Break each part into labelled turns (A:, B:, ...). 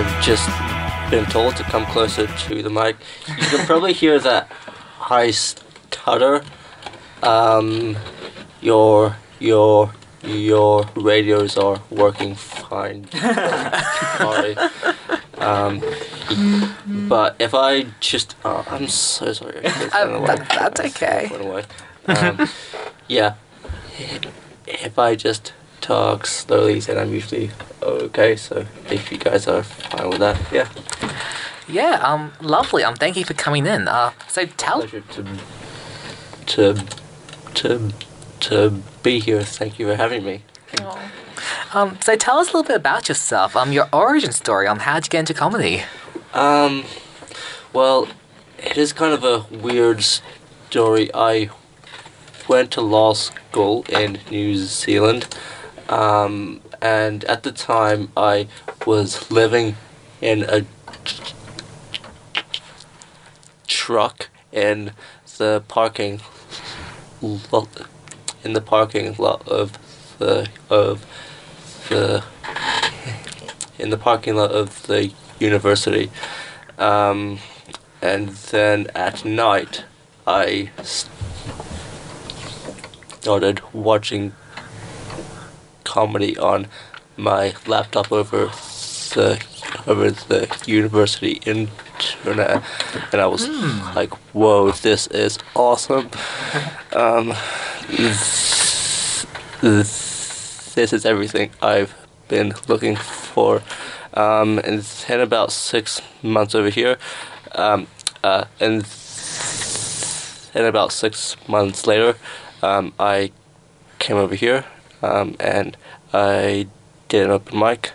A: I've just been told to come closer to the mic. You can probably hear that I stutter. Um, your your your radios are working fine. sorry. Um, but if I just, oh, I'm so sorry. Away.
B: that- that's okay.
A: Um, yeah. If I just talk slowly, then I'm usually okay. So if you guys are fine with that, yeah.
B: Yeah, um, lovely. Um, thank you for coming in. Uh, so tell
A: Pleasure to to to to be here. Thank you for having me.
B: um, so tell us a little bit about yourself. Um, your origin story. Um, how'd you get into comedy?
A: Um, well, it is kind of a weird story. I went to law school in New Zealand, um, and at the time I was living in a truck in the parking lot in the parking lot of the of the in the parking lot of the university. Um, and then at night, I started watching comedy on my laptop over the over the university internet, and I was like, "Whoa, this is awesome!" Um, this, this is everything I've been looking for. Um, and then about six months over here, um, uh, and then about six months later, um, I came over here, um, and I did an open mic,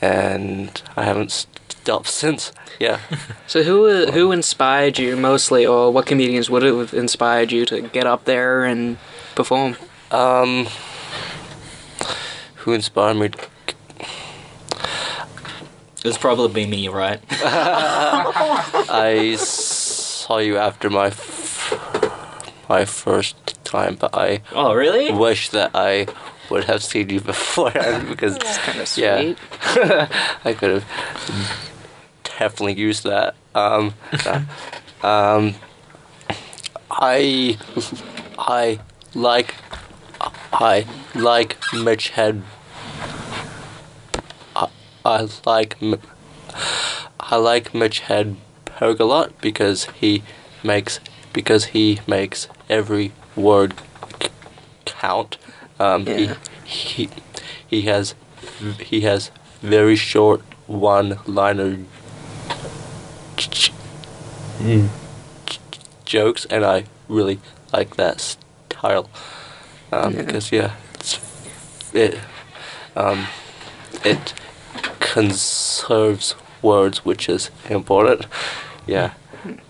A: and I haven't stopped since. Yeah.
C: So who who inspired you mostly, or what comedians would have inspired you to get up there and perform?
A: Um, who inspired me? To,
D: It's probably me, right?
A: I saw you after my f- my first time, but I
D: Oh, really?
A: wish that I would have seen you beforehand because it's
C: Kind of
A: yeah. I could have definitely used that. Um, um, I I like I like Mitch Head. I, I like M- I like Mitch Hedberg a lot because he makes because he makes every word count. Um,
C: Yeah.
A: he, he he has he has very short one-liner j- jokes, and I really like that style. Um,
C: Yeah.
A: Because yeah, it's it um, it conserves words, which is important. Yeah,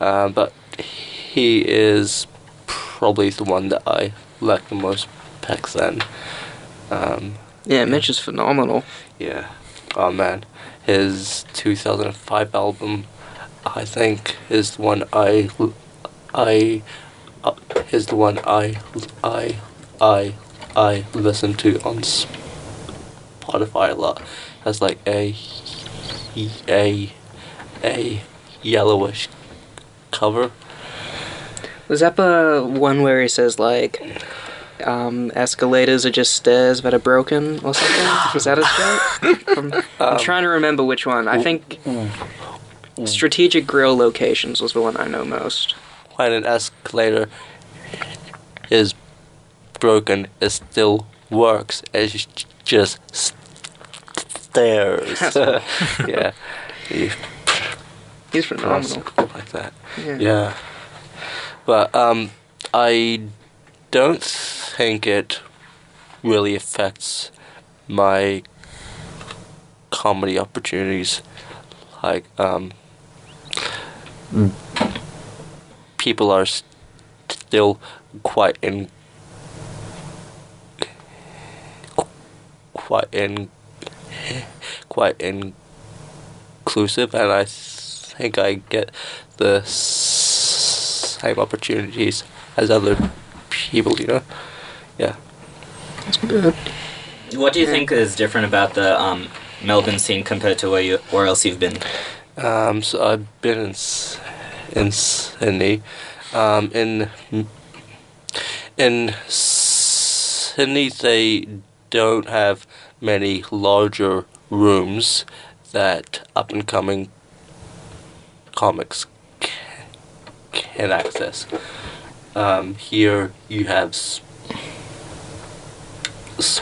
A: um, but he is probably the one that I like the most back then. Um,
C: Yeah, Mitch is phenomenal.
A: yeah. Oh man, his 2005 album, I think, is the one I, I, uh, is the one I, I, I, I listen to on Spotify a lot. Has like a, a, a yellowish cover.
C: Was that the one where he says like, um, escalators are just stairs that are broken or something? Was that his joke? From- I'm um, trying to remember which one. I think mm, mm. strategic grill locations was the one I know most.
A: when an escalator is broken, it still works. It's just stairs. yeah,
C: He's phenomenal.
A: like that.
C: Yeah.
A: Yeah, but um, I don't think it really affects my comedy opportunities. Like um, people are still quite in quite in quite inclusive and I think I get the same opportunities as other people you know yeah
C: That's good.
D: What do you think is different about the um, Melbourne scene compared to where you where else you've been?
A: Um, so I've been in in Sydney, um, in in Sydney they don't have many larger rooms that up and coming comics can, can access. Um, here you have s- s-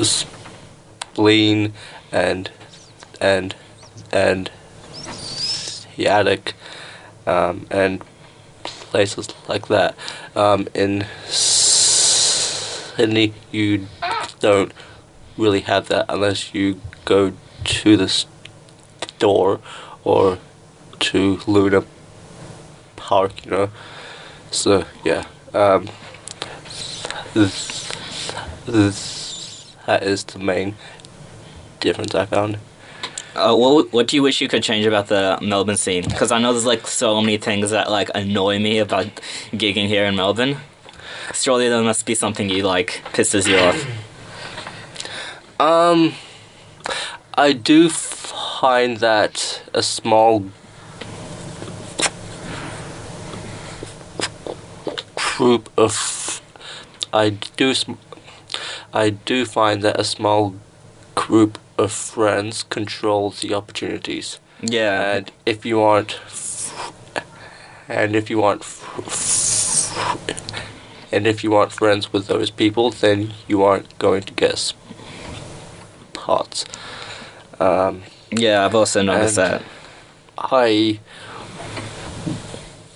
A: spleen and and and the attic um, and places like that. Um, in Sydney, you don't really have that unless you go to the store or to Luna Park, you know. So yeah, um, this, this, that is the main difference I found.
D: Uh, what what do you wish you could change about the Melbourne scene? Because I know there's like so many things that like annoy me about gigging here in Melbourne. Surely there must be something you like pisses you off.
A: Um, I do find that a small group of I do I do find that a small group of friends controls the opportunities,
D: Yeah,
A: and if you aren't and if you aren't and if you aren't friends with those people, then you aren't going to get spots. Um,
D: yeah, I've also noticed that.
A: I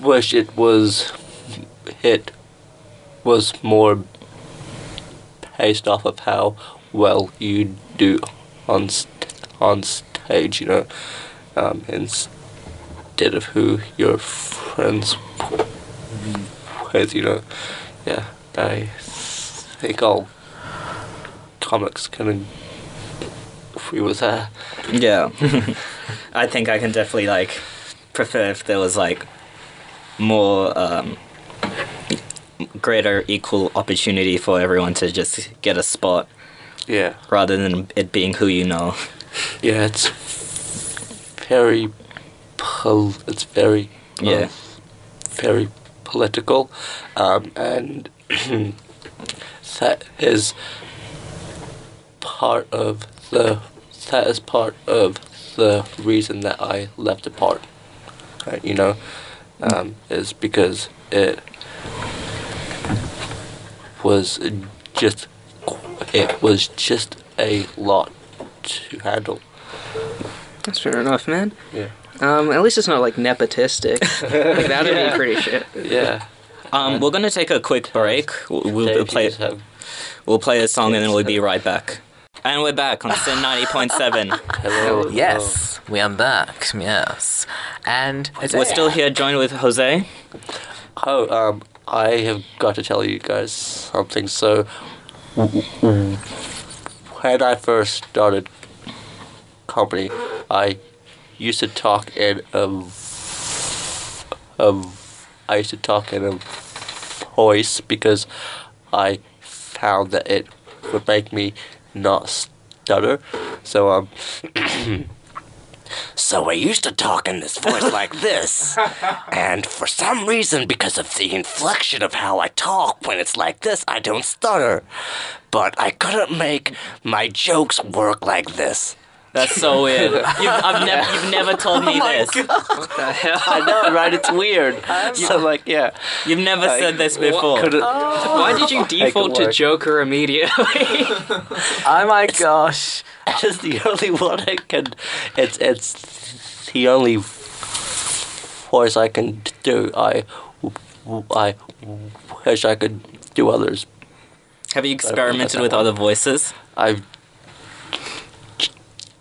A: wish it was it was more based off of how well you do on st- on stage, you know, um, instead of who you're friends with, you know. Yeah, I think all comics kind of agree with that.
D: Yeah, I think I can definitely like prefer if there was like more um, greater equal opportunity for everyone to just get a spot
A: Yeah.
D: rather than it being who you know.
A: Yeah, it's very pol- it's very uh,
D: Yeah.
A: very political, um, and that is part of the that is part of the reason that I left the part. Right, you know, um, is because it was just it was just a lot to handle.
C: That's fair enough, man.
A: Yeah.
C: Um, at least it's not like nepotistic. like, that'd be pretty shit.
A: Yeah.
D: Um, we're gonna take a quick break. We'll, we'll play we'll play a song and then we'll be right back. And we're back on SYN ninety point seven.
A: Hello.
B: Yes, we are back. Yes, and it's
D: We're still here, joined with Jose.
A: Oh, um, I have got to tell you guys something. So, when I first started company, I used to talk in a, a I used to talk in a voice because I found that it would make me not stutter. So um. So I used to talk in this voice like this. And for some reason, because of the inflection of how I talk when it's like this, I don't stutter. But I couldn't make my jokes work like this.
D: That's so weird. You've, I've never, you've never told me oh this.
C: What the hell?
A: I know, right? It's weird. so, like, yeah.
D: You've never
A: I
D: said this before.
A: couldn't- oh.
C: Why did you default to. Joker immediately?
B: oh my gosh.
A: It's the only one I can. It's it's the only voice I can do. I I wish I could do others.
D: Have you experimented with other voices?
A: I've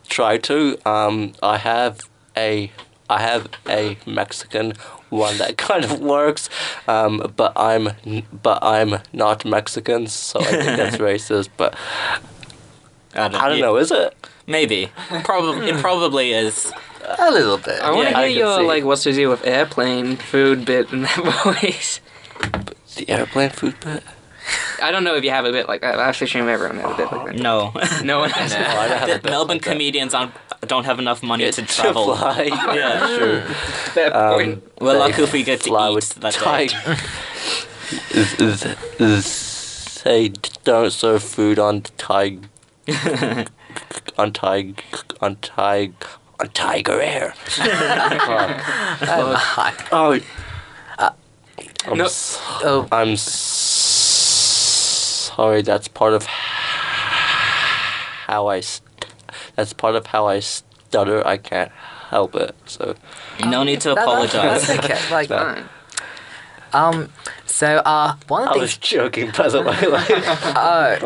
A: tried to. Um, I have a I have a Mexican one that kind of works, um, but I'm but I'm not Mexican, so I think that's racist. But
D: I don't,
A: I don't
D: yeah,
A: know. Is it?
D: Maybe. Probably. it probably is.
B: A little bit.
C: I want to
D: Yeah,
C: hear your
A: see.
C: like what's to do with airplane food bit in that voice.
A: The airplane food bit.
C: I don't know if you have a bit like that. I assume everyone has a bit like that.
D: No.
C: No one has.
A: Oh, I don't have a bit
D: Melbourne
A: like
D: comedians aren't, don't have enough money to travel.
A: fly.
D: Yeah.
A: sure.
C: Fair
A: Um.
D: We're lucky if we get to
A: fly
D: eat
A: with
D: that day.
A: tig- th- th- They don't serve food on tig on tig on tig on Tiger Air. Fuck.
B: Oh,
A: oh, I'm,
C: No.
A: s-
B: Oh,
A: I'm s- sorry. That's part of how I. St- that's part of how I stutter. I can't help it. So
D: No need to
B: that- that-
D: apologize.
B: That's okay. Like,
A: No.
B: Um, so uh, one of
A: I
B: the
A: was joking, by the way. Like,
B: Oh,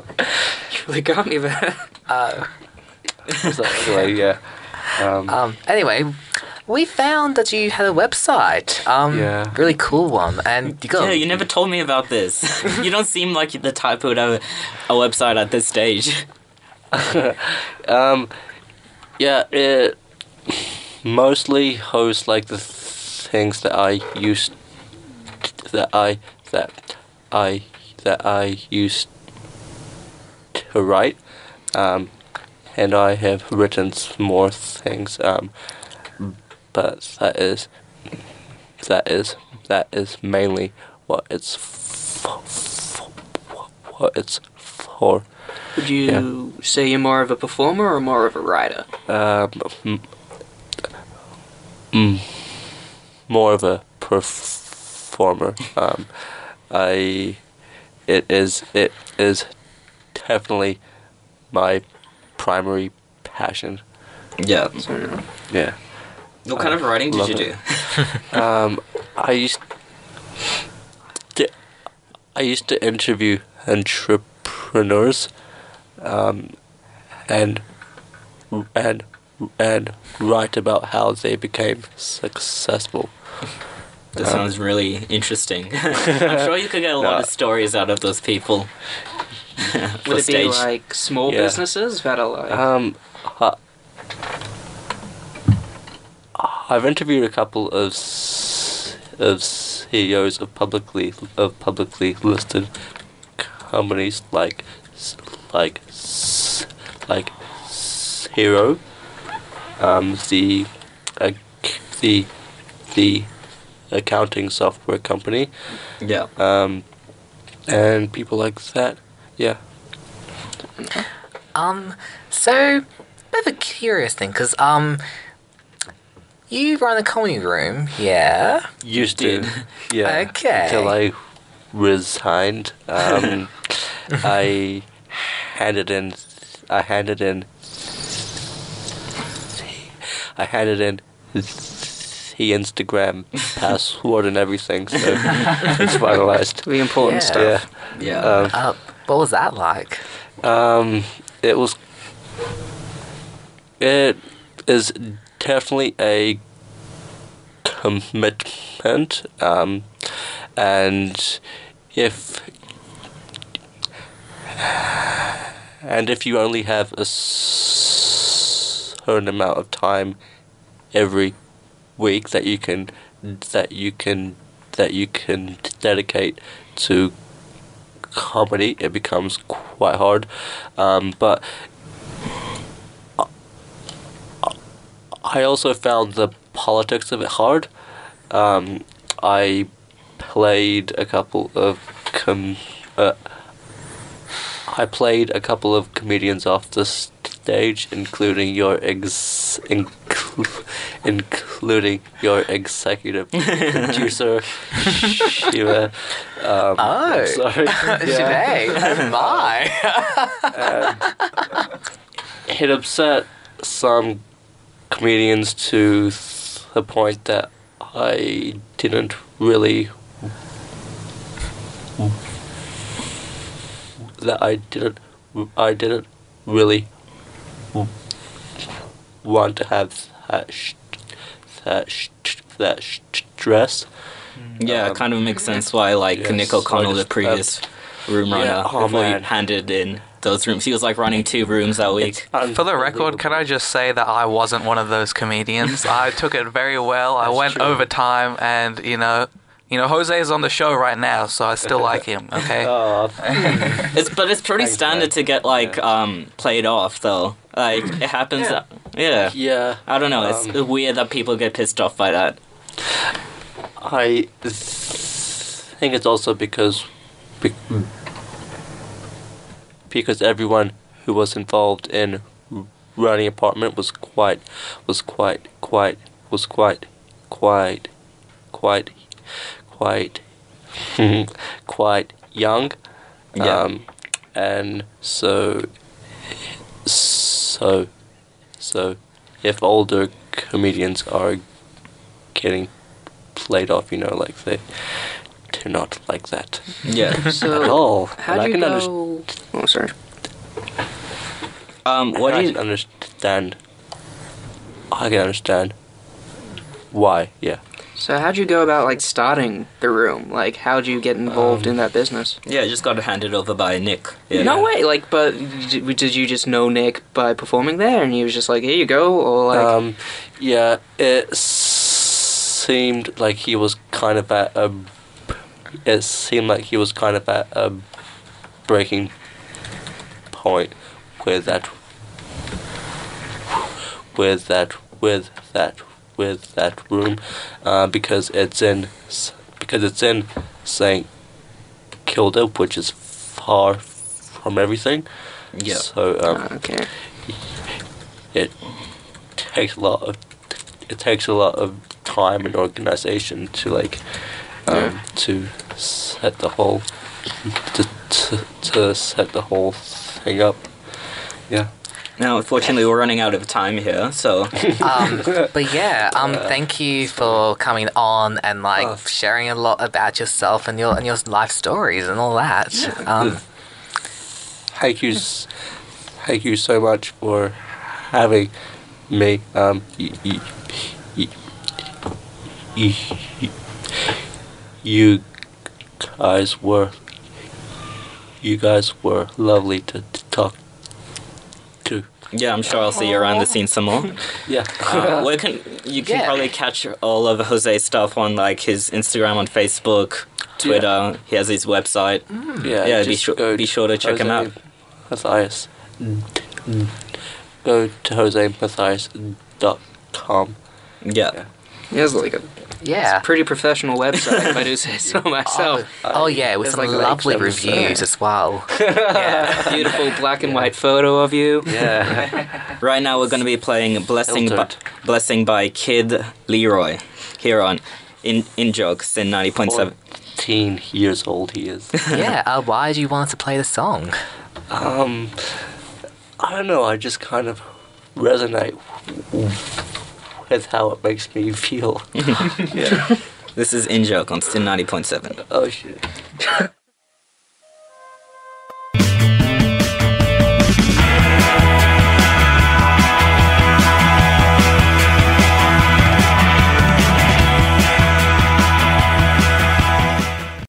C: You really got me there.
B: oh.
A: so anyway, yeah. Um,
B: Um, anyway, we found that you had a website. Um,
A: Yeah.
B: really cool one, and you got.
D: Yeah, you never told me about this. you don't seem like the type who would have a website at this stage.
A: um, yeah, it mostly hosts like the things that I used that I that I that I used to write, um, and I have written s- more things. Um, but that is that is that is mainly what it's f- f- what it's for.
C: Would you say you're more of a performer or more of a writer?
A: Um, m- mm, more of a performer. Um, I, it is it is definitely my primary passion.
D: Yeah.
A: Yeah.
D: What kind of writing did you
A: it.
D: do?
A: Um, I used to, I used to interview entrepreneurs, um, and and and write about how they became successful.
D: That sounds really interesting. I'm sure you could get a lot
A: No.
D: of stories out of those people.
C: Would it be
D: stage.
C: like small
A: Yeah.
C: businesses that are like?
A: Um, uh, I've interviewed a couple of of CEOs of publicly of publicly listed companies like like like Xero, um, the uh, the the accounting software company,
D: yeah.
A: um, and people like that. Yeah.
B: Um, so bit of a curious thing, because um, you run a comedy room, yeah.
A: Used
D: Did.
A: to, yeah.
B: Okay.
A: Until I resigned, um, I handed in, I handed in, I handed in the Instagram password and everything, so it's finalized.
C: the important
B: Yeah.
C: stuff.
A: Yeah.
D: Yeah.
A: Um,
B: Uh, what was that like?
A: Um, it was. It is definitely a commitment. Um, and if and if you only have a certain amount of time every week that you can that you can that you can dedicate to comedy, it becomes quite hard. Um, but I also found the politics of it hard. Um, I played a couple of com- uh, I played a couple of comedians off the stage, including your ex, inclu- including your executive producer, Shivé. Um,
B: Oh.
A: I'm sorry.
B: Today, oh my.
A: it upset some comedians to the point that I didn't really that I didn't I didn't really want to have that sh- that sh- that sh- stress.
D: Yeah, it
A: Um,
D: kind of makes sense why like
A: yes,
D: Nick O'Connell, the previous room
A: Yeah,
D: runner,
A: oh,
D: before handed in those rooms, he was like running two rooms that week.
E: For the record, can I just say that I wasn't one of those comedians? I took it very well. I
A: That's
E: went
A: true.
E: over time, and you know, You know, Jose is on the show right now, so I still like him. Okay.
A: Oh,
D: It's but it's pretty
A: Thanks,
D: standard
A: man.
D: to get like um played off though. Like it happens.
C: Yeah.
D: Yeah.
A: yeah.
D: I don't know. It's
A: Um,
D: weird that people get pissed off by that.
A: I think it's also because be- because everyone who was involved in running apartment was quite was quite quite was quite quite quite quite quite young
D: Yeah.
A: um, and so so so if older comedians are getting played off, you know, like they they're not like that
D: Yeah.
A: at
C: So
A: all.
C: how'd
A: And I
C: you
A: can
C: go?
A: underst-
C: Oh, sorry.
D: Um. What do
A: I
D: you?
A: can understand. I can understand why. Yeah.
C: So how'd you go about like starting the room? Like how'd you get involved
A: Um,
C: in that business?
D: Yeah, just got handed over by Nick. Yeah.
C: No way. Like, but did, did you just know Nick by performing there, and he was just like, "Here you go," or like,
A: um. Yeah. It seemed like he was kind of at a. It seemed like he was kind of at a breaking point with that. With that. With that. With that room, uh, because it's in because it's in Saint Kilda, which is far from everything.
D: Yeah.
A: So um,
C: okay.
A: it takes a lot of it takes a lot of time and organization to like um,
C: Yeah.
A: to set the whole to, to to set the whole thing up. Yeah.
D: Now, unfortunately, we're running out of time here, so
B: Um, but yeah, um, thank you for coming on and like
A: Oh.
B: sharing a lot about yourself and your and your life stories and all that. Um,
A: Thank you, thank you so much for having me. Um, y- y- y- y- y- you guys were you guys were lovely to, to talk to.
D: yeah, I'm sure I'll see you around the scene some more.
A: Yeah.
D: Uh, where can you can
B: Yeah.
D: probably catch all of Jose's stuff on like his Instagram, on Facebook, Twitter. He has his website.
A: Yeah,
D: Yeah, be sure- be sure to check him out.
A: Mathias. Go to josemathias.com.
D: Yeah.
A: Yeah.
C: He has like a
B: yeah.
C: pretty professional website, if I do say so myself.
B: Oh yeah, with some
C: like
B: lovely reviews as well.
C: yeah, beautiful black and white photo of you.
A: Yeah.
D: Right now we're going to be playing "Blessing" by, "Blessing" by Kid LAROI here on in in jokes in ninety point seven.
A: 14 years old he is.
B: yeah. Uh, why do you want us to play the song?
A: Um, I don't know. I just kind of resonate with how it makes me feel. yeah.
D: This is in joke on SYN ninety point seven.
A: Oh shit.